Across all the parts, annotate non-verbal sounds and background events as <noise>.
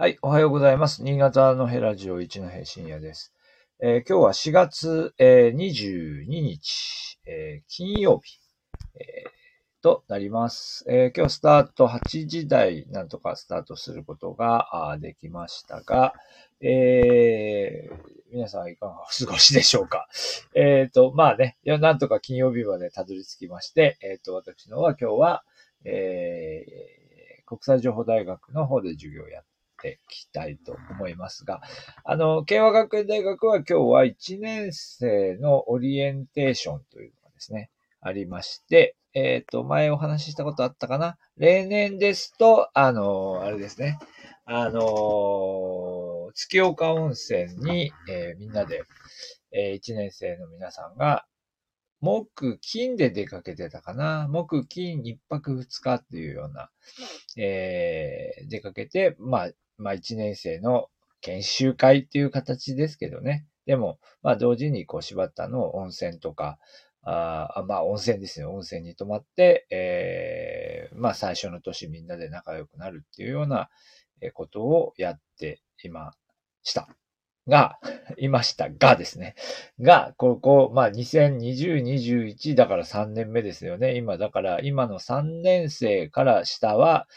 はい、おはようございます。新潟のヘラジオ一の平深夜です。えー、今日は4月、えー、22日、えー、金曜日、えー、となります、え。今日スタート8時台なんとかスタートすることができましたが、え、皆さんいかがお過ごしでしょうかえっ、と、まあね、なんとか金曜日までたどり着きまして、えっ、ー、と、私のは今日は、え、国際情報大学の方で授業をやってていきたいと思いますが、あの、慶和学園大学は今日は1年生のオリエンテーションというのがですね、ありまして、えっ、ー、と、前お話ししたことあったかな？例年ですと、あの、あれですね、あの、月岡温泉に、えー、みんなで、えー、1年生の皆さんが、木、金で出かけてたかな？木、金、一泊二日っていうような、えー、出かけて、まあ、まあ一年生の研修会っていう形ですけどね。でも、まあ同時にこう柴田の温泉とか、あまあ温泉ですね。温泉に泊まって、えー、まあ最初の年みんなで仲良くなるっていうようなことをやっていました。が、いましたがですね。が、ここ、まあ2020、21だから3年目ですよね。今、だから今の3年生から下は、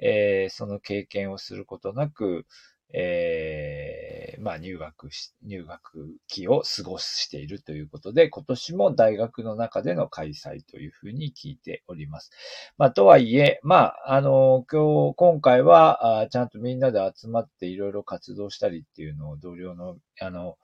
えー、その経験をすることなく、えー、まあ入学し、入学期を過ごしているということで、今年も大学の中での開催というふうに聞いております。まあとはいえ、まあ、あの、今日、今回は、あちゃんとみんなで集まっていろいろ活動したりっていうのを同僚の、あの、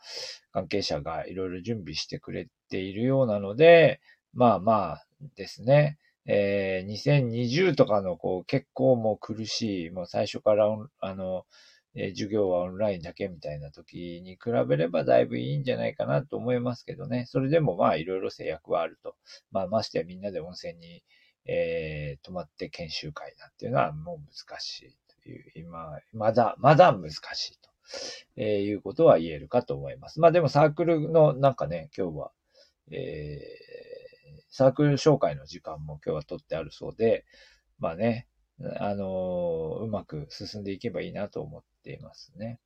関係者がいろいろ準備してくれているようなので、まあまあですね。えー、2020とかのこう結構もう苦しい、もう最初からあの、えー、授業はオンラインだけみたいな時に比べればだいぶいいんじゃないかなと思いますけどね。それでもまあいろいろ制約はあると。まあましてみんなで温泉に、えー、泊まって研修会なんていうのはもう難しいという、今、まだ、まだ難しいと、えー、いうことは言えるかと思います。まあでもサークルのなんかね、今日は、えーサークル紹介の時間も今日は取ってあるそうで、まあね、あのー、うまく進んでいけばいいなと思っていますね。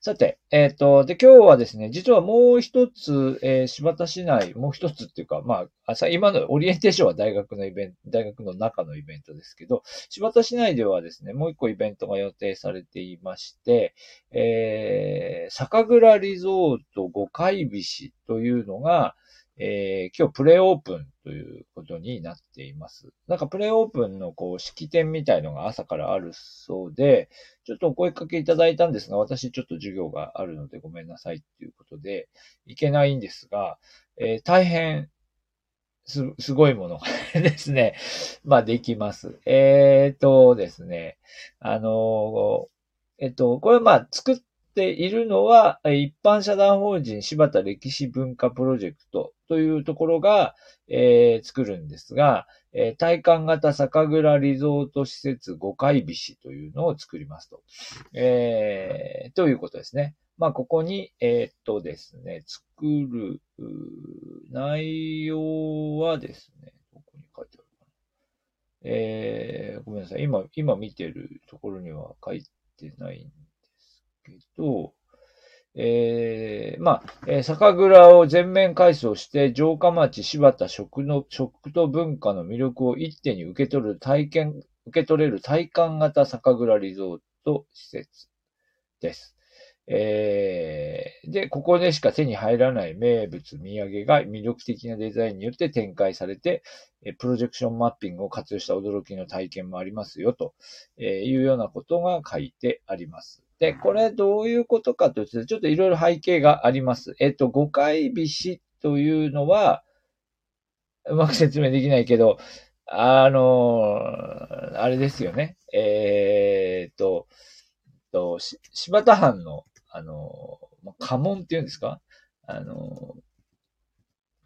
さて、えっ、ー、と、で、今日はですね、実はもう一つ、えー、柴田市内、もう一つっていうか、まあ、さ今のオリエンテーションは大学のイベント、大学の中のイベントですけど、柴田市内ではですね、もう一個イベントが予定されていまして、えー、酒蔵リゾート五回菱というのが、えー、今日プレイオープンということになっています。なんかプレイオープンのこう式典みたいのが朝からあるそうで、ちょっとお声かけいただいたんですが、私ちょっと授業があるのでごめんなさいっていうことで、いけないんですが、えー、大変す、すごいものがですね、<laughs> まあできます。えっ、とですね、あのえっと、これまあ作っているのは、一般社団法人柴田歴史文化プロジェクトというところが、えー、作るんですが、えー、体感型酒蔵リゾート施設五回菱というのを作りますと。えー、ということですね。まあ、ここに、えー、っとですね、作る、内容はですね、ここに書いてあるかな。えー、ごめんなさい。今、今見てるところには書いてないんですけど、えー、まあ、えー、酒蔵を全面改装して、城下町柴田食の、食と文化の魅力を一手に受け取る体験、受け取れる体感型酒蔵リゾート施設です。えー、で、ここでしか手に入らない名物、土産が魅力的なデザインによって展開されて、プロジェクションマッピングを活用した驚きの体験もありますよ、というようなことが書いてあります。で、これどういうことかというと、ちょっといろいろ背景があります。えっと、誤解菱というのは、うまく説明できないけど、あの、あれですよね。えー、っと、と、柴田藩の、あの、家紋っていうんですか？あの、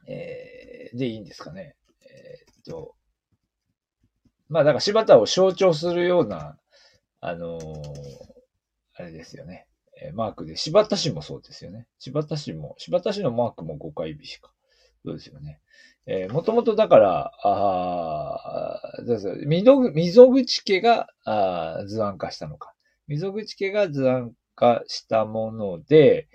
えー、でいいんですかね。えー、っと、まあ、だから柴田を象徴するような、あのあれですよね。えー、マークで、柴田市もそうですよね。柴田市も、柴田市のマークも5回しか。そうですよね。えー、もともとだから、ああ、溝口家があ図案化したのか。溝口家が図案化したもので、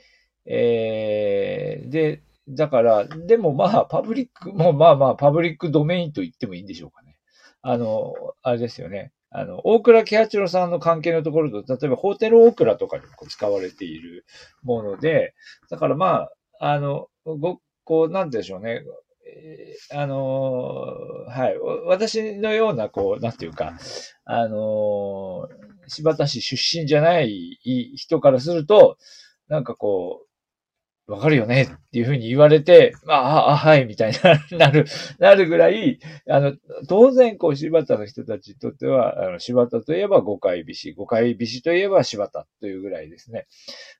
えー、で、だから、でもまあ、パブリック、もまあまあ、パブリックドメインと言ってもいいんでしょうかね。あの、あれですよね。あの、大倉喜八郎さんの関係のところと、例えばホテル大倉とかにも使われているもので、だからまあ、あの、ご、こう、なんでしょうね。あのはい。私のような、こう、なんていうか、あの柴田市出身じゃない人からすると、なんかこう、わかるよねっていうふうに言われて、ああ、あはい、みたいに <laughs> なる、なるぐらい、あの、当然、こう、柴田の人たちにとっては、あの、柴田といえば五回菱、五回菱といえば柴田というぐらいですね。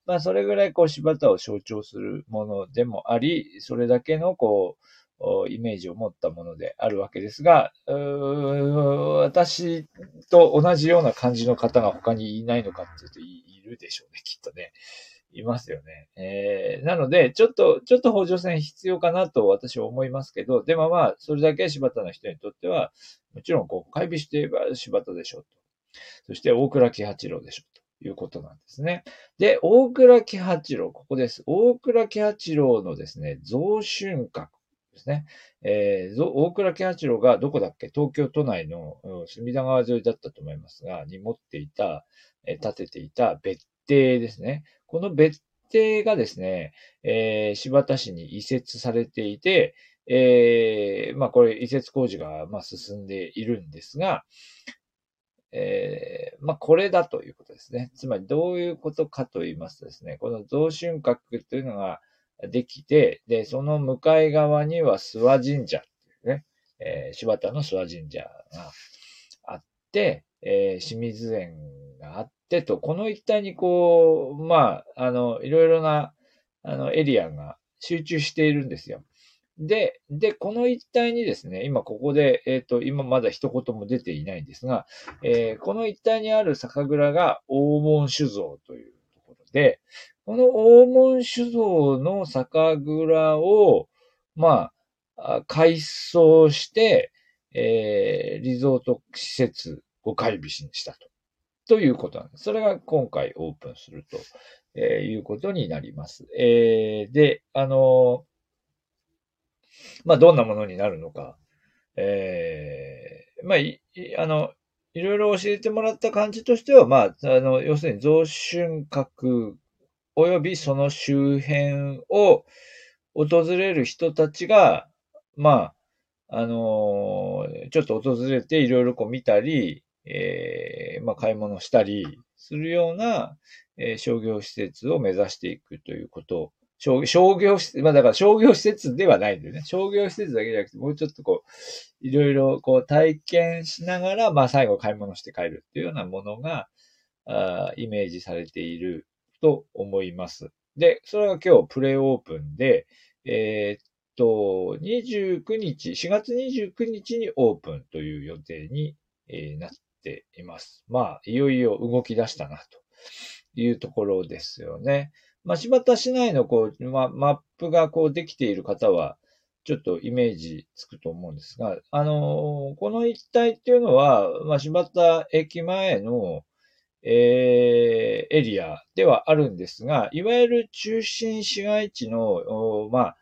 まあ、それぐらい、こう、柴田を象徴するものでもあり、それだけの、こう、イメージを持ったものであるわけですが、私と同じような感じの方が他にいないのかっていうといるでしょうね、きっとね。いますよね。えー、なので、ちょっと、ちょっと補助線必要かなと私は思いますけど、でもまあ、それだけ柴田の人にとっては、もちろん、こう、怪美して言えば柴田でしょうと。そして、大倉喜八郎でしょうということなんですね。で、大倉喜八郎、ここです。大倉喜八郎のですね、増春閣ですね。えー、大倉喜八郎がどこだっけ？東京都内の隅田川沿いだったと思いますが、に持っていた、えー、建てていた別邸ですね。この別邸がですね、えー、柴田市に移設されていて、えー、まあこれ移設工事が、まあ、進んでいるんですが、えー、まあこれだということですね。つまりどういうことかと言いますとですね、この増春閣というのができて、で、その向かい側には諏訪神社っていうね、えー、柴田の諏訪神社があって、えー、清水園があっってと、この一帯にこう、まあ、あの、いろいろな、あの、エリアが集中しているんですよ。で、で、この一帯にですね、今ここで、えっ、ー、と、今まだ一言も出ていないんですが、えー、この一帯にある酒蔵が黄門酒造というところで、この黄門酒造の酒蔵を、まあ、改装して、えー、リゾート施設を開備しにしたと。ということなんです。それが今回オープンすると、えいうことになります。えー、で、あのまあ、どんなものになるのか、えー、まあ、い、あの、いろいろ教えてもらった感じとしては、まあ、あの、要するに増春閣及びその周辺を訪れる人たちが、まあ、あのちょっと訪れていろいろこう見たり、えー、まあ、買い物したりするような、えー、商業施設を目指していくということ商商業施設、まあだから商業施設ではないんだよね。商業施設だけじゃなくて、もうちょっとこう、いろいろこう体験しながら、まあ最後買い物して帰るっていうようなものが、あイメージされていると思います。で、それが今日プレイオープンで、えー、っと、29日、4月29日にオープンという予定に、えー、なっています。まあ、いよいよ動き出したな、というところですよね。まあ、柴田市内のこう、ま、マップがこうできている方は、ちょっとイメージつくと思うんですが、あの、この一帯っていうのは、まあ、柴田駅前の、えー、エリアではあるんですが、いわゆる中心市街地の、まあ、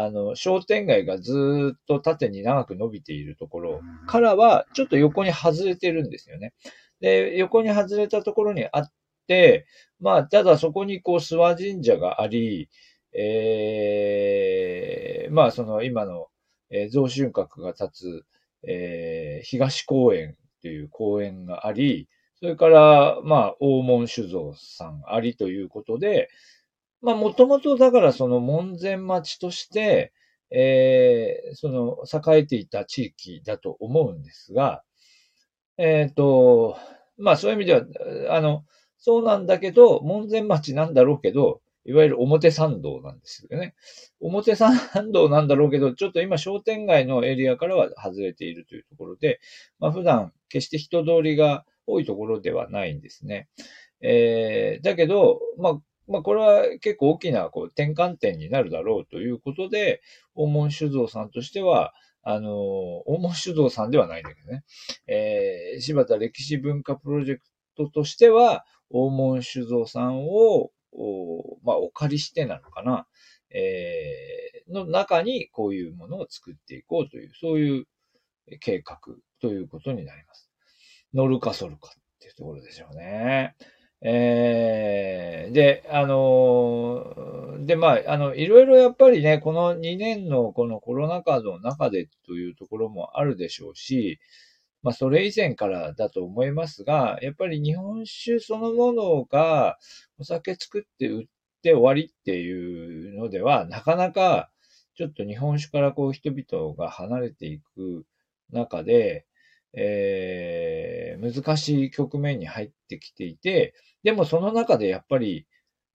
あの、商店街がずっと縦に長く伸びているところからは、ちょっと横に外れてるんですよね。で、横に外れたところにあって、まあ、ただそこにこう、諏訪神社があり、ええー、まあ、その今の、えー、増春閣が立つ、えー、東公園という公園があり、それから、まあ、大門酒造さんありということで、まあ、もともとだからその門前町として、えー、その栄えていた地域だと思うんですが、えっ、ー、と、まあそういう意味では、あの、そうなんだけど、門前町なんだろうけど、いわゆる表参道なんですよね。表参道なんだろうけど、ちょっと今商店街のエリアからは外れているというところで、まあ普段決して人通りが多いところではないんですね。えー、だけど、まあまあ、これは結構大きなこう転換点になるだろうということで、大門酒造さんとしては、あの、大門酒造さんではないんだけどね、えー、柴田歴史文化プロジェクことしては、大門酒造さんを、おまあ、お借りしてなのかな。えー、の中にこういうものを作っていこうという、そういう計画ということになります。乗るか反るかっていうところですよね。えー、で、あのー、で、まあ、あの、いろいろやっぱりね、この2年のこのコロナ禍の中でというところもあるでしょうし、まあ、それ以前からだと思いますが、やっぱり日本酒そのものがお酒作って売って終わりっていうのでは、なかなかちょっと日本酒からこう人々が離れていく中で、えー、難しい局面に入ってきていて、でもその中でやっぱり、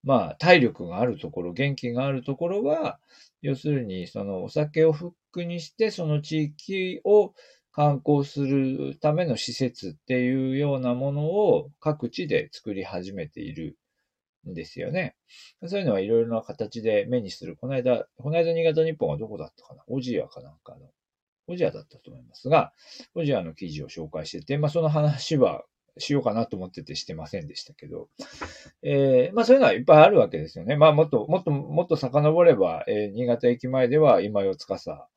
まあ、体力があるところ、元気があるところは、要するに、そのお酒をフックにして、その地域を観光するための施設っていうようなものを各地で作り始めているんですよね。そういうのはいろいろな形で目にする。この間、この間新潟日本はどこだったかな？オジアかなんかのオジアだったと思いますが、オジアの記事を紹介してて、まあその話はしようかなと思っててしてませんでしたけど、えー、まあそういうのはいっぱいあるわけですよね。まあもっと、もっと、もっと遡れば、えー、新潟駅前では今四つかさ、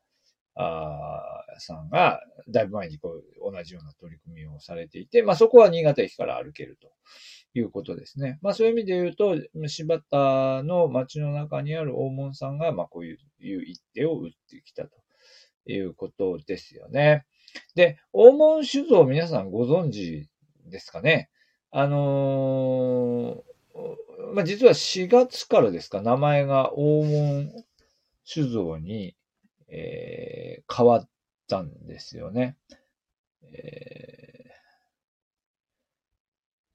さんが、だいぶ前にこう、同じような取り組みをされていて、まあそこは新潟駅から歩けるということですね。まあそういう意味で言うと、柴田の街の中にある大門さんが、まあこういう一手を打ってきたということですよね。で、黄門酒造皆さんご存知ですかね？あのー、まあ、実は4月からですか、名前が黄門酒造に、えー、変わったんですよね。えー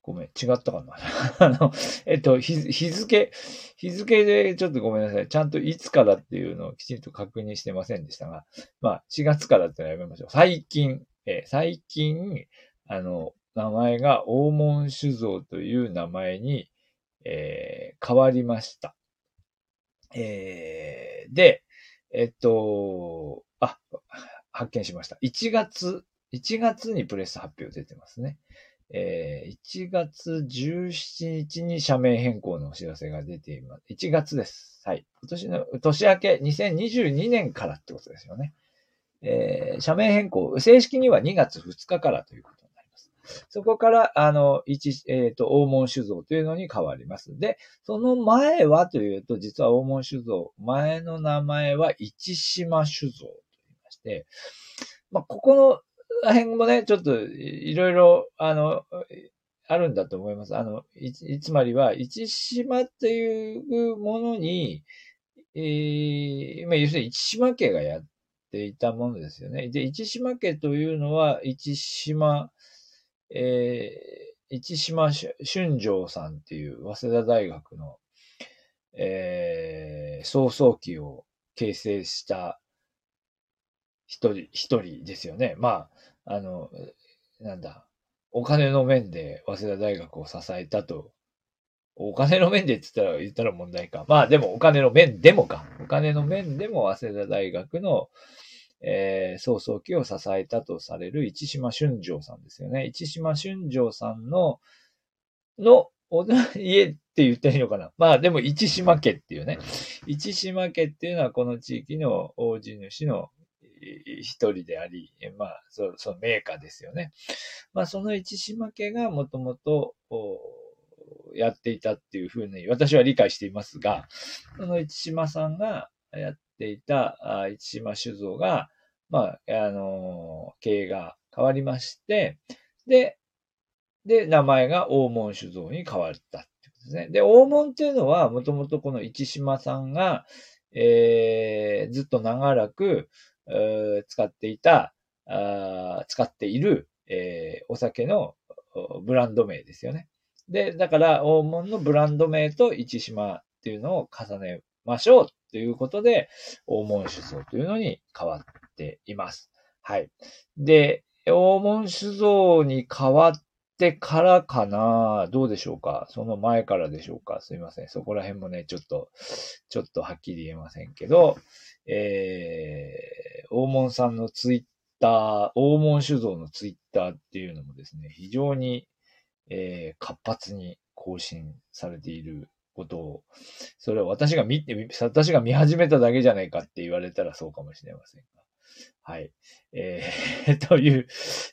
ごめん、違ったかな <laughs> あの、えっと、日付、日付でちょっとごめんなさい。ちゃんといつからっていうのをきちんと確認してませんでしたが、まあ、4月からってのはやめましょう。最近、え、最近、あの、名前が黄門酒造という名前に、えー、変わりました。えー、で、えっと、あ、発見しました。1月、1月にプレス発表出てますね。えー、1月17日に社名変更のお知らせが出ています。1月です。はい。今年の年明け2022年からってことですよね。えー、社名変更、正式には2月2日からということになります。そこから、あの、一、えっ、ー、と、黄門酒造というのに変わります。で、その前はというと、実は黄門酒造、前の名前は市島酒造と言いまして、まあ、ここのら辺もね、ちょっといろいろ、あの、あるんだと思います。あの、いつまりは、市島っていうものに、えー、まあ、要するに市島家がやっていたものですよね。で、市島家というのは、市島、えー、市島春城さんっていう早稲田大学の、えー、創創期を形成した一人、一人ですよね。まあ、あの、なんだ、お金の面で早稲田大学を支えたと。お金の面でって言ったら、言ったら問題か。まあでもお金の面でもか。お金の面でも早稲田大学の、えー、創創期を支えたとされる市島春城さんですよね。市島春城さんの、の、家って言ったらいいのかな。まあでも市島家っていうね。市島家っていうのはこの地域の大地主の一人であり、まあ、そそのメーカーですよね。まあ、その市島家がもともとやっていたっていうふうに私は理解していますが、その市島さんがやっていた市島酒造が、まあ、あの、経営が変わりまして、で、で、名前が大門酒造に変わったってことですね。で、大門っていうのは、もともとこの市島さんが、えー、ずっと長らく、使っていた、使っている、えー、お酒のブランド名ですよね。で、だから、黄門のブランド名と市島っていうのを重ねましょうということで、黄門酒造というのに変わっています。はい。で、黄門酒造に変わってからかな？どうでしょうか？その前からでしょうか？すいません。そこら辺もね、ちょっと、ちょっとはっきり言えませんけど、えー、大門さんのツイッター、大門酒造のツイッターっていうのもですね、非常に、えー、活発に更新されていることを、それは私が見て、私が見始めただけじゃないかって言われたらそうかもしれませんが。はい。えー、<laughs> という、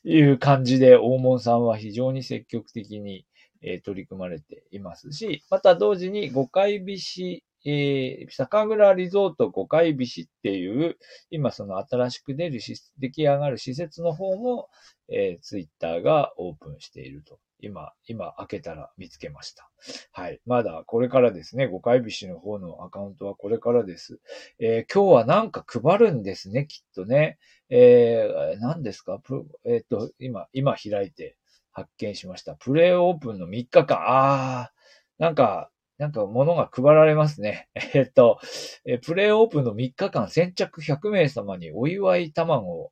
いう感じで、大門さんは非常に積極的に、えー、取り組まれていますし、また同時に五回菱えー、酒蔵リゾート五回菱っていう、今その新しく出るし、出来上がる施設の方も、えー、ツイッターがオープンしていると。今、今開けたら見つけました。はい。まだこれからですね。五回菱の方のアカウントはこれからです。えー、今日はなんか配るんですね、きっとね。えー、何ですか？えっ、と、今、今開いて発見しました。プレイオープンの3日間。あー、なんか、なんか物が配られますね。<laughs> えっと、えプレイオープンの3日間先着100名様にお祝い卵、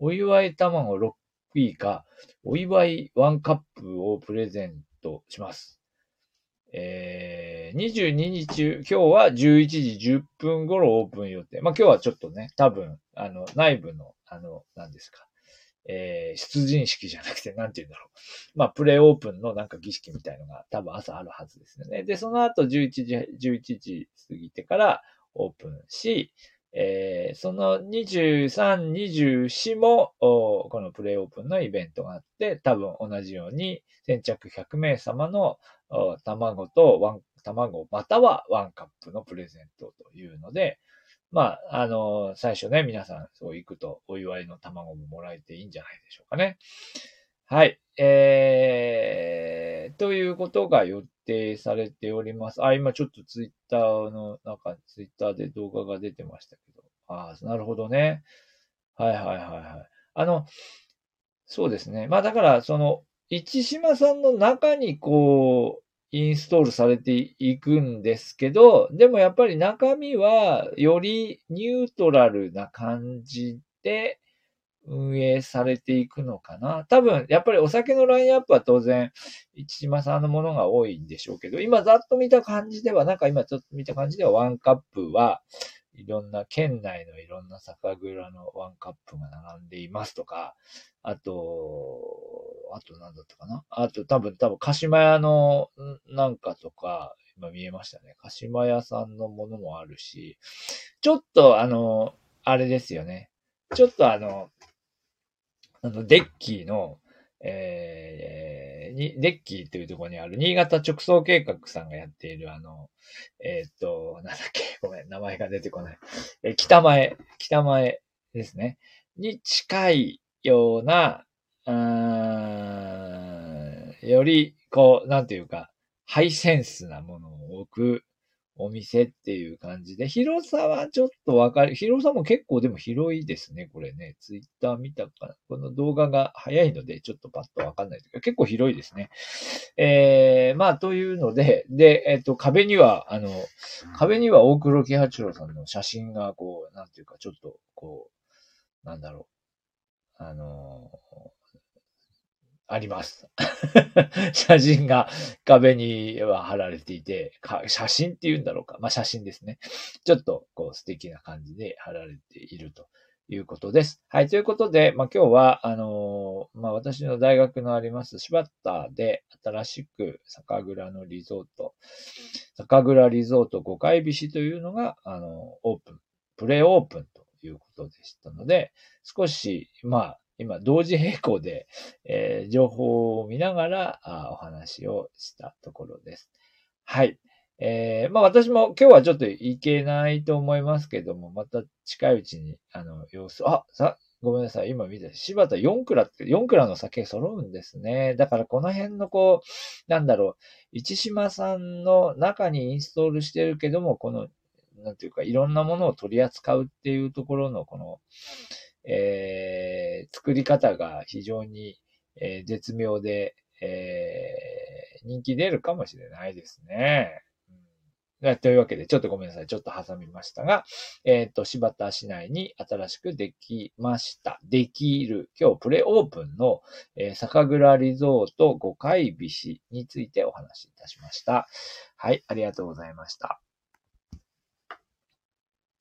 お祝い卵6位か、お祝い1カップをプレゼントします。えー、22日、今日は11時10分頃オープン予定。まあ、今日はちょっとね、多分、あの、内部の、あの、何ですか。えー、出陣式じゃなくて、なんて言うんだろう。まあ、プレイオープンのなんか儀式みたいのが多分朝あるはずですよね。で、その後11時、11時過ぎてからオープンし、えー、その23、24も、このプレイオープンのイベントがあって、多分同じように先着100名様の卵とワン、卵またはワンカップのプレゼントというので、まあ、あの、最初ね、皆さんそう行くとお祝いの卵ももらえていいんじゃないでしょうかね。はい。えー、ということが予定されております。あ、今ちょっとツイッターのなんかツイッターで動画が出てましたけど。あなるほどね。はいはいはいはい。あの、そうですね。まあだから、その、市島さんの中にこう、インストールされていくんですけど、でもやっぱり中身はよりニュートラルな感じで運営されていくのかな。多分、やっぱりお酒のラインアップは当然、市島さんのものが多いんでしょうけど、今ざっと見た感じでは、なんか今ちょっと見た感じではワンカップはいろんな県内のいろんな酒蔵のワンカップが並んでいますとか、あと、あと何だったかな？あと多分多分鹿島屋のなんかとか、今見えましたね。鹿島屋さんのものもあるし、ちょっとあの、あれですよね。ちょっとあの、あの、デッキーの、えー、に、デッキーというところにある新潟直送計画さんがやっているあの、えー、っと、なんだっけ、ごめん、名前が出てこない。え、北前、北前ですね。に近いような、より、こう、なんていうか、ハイセンスなものを置くお店っていう感じで、広さはちょっとわかる。広さも結構でも広いですね、これね。ツイッター見たかな。この動画が早いので、ちょっとパッとわかんないけど、結構広いですね。えー、まあ、というので、で、えっ、と、壁には、あの、壁には大黒木八郎さんの写真が、こう、なんていうか、ちょっと、こう、なんだろう。あの、あります。<laughs> 写真が壁には貼られていて、写真って言うんだろうか。まあ、写真ですね。ちょっとこう素敵な感じで貼られているということです。はい。ということで、まあ、今日は、あのー、まあ、私の大学のあります柴田で新しく酒蔵のリゾート、酒蔵リゾート5回菱というのが、あのー、オープン、プレオープンということでしたので、少し、まあ、今、同時並行で、えー、情報を見ながらあお話をしたところです。はい。えー、まあ私も今日はちょっと行けないと思いますけども、また近いうちに、あの、様子、あ、さ、ごめんなさい。今見て、柴田4蔵って、4蔵の酒揃うんですね。だからこの辺のこう、なんだろう、市島さんの中にインストールしてるけども、この、なんていうか、いろんなものを取り扱うっていうところの、この、えー、作り方が非常に、えー、絶妙で、えー、人気出るかもしれないですね。うん、というわけで、ちょっとごめんなさい。ちょっと挟みましたが、えっ、ー、と、柴田市内に新しくできました。できる。今日プレオープンの、えー、酒蔵リゾート5回菱についてお話しいたしました。はい、ありがとうございました。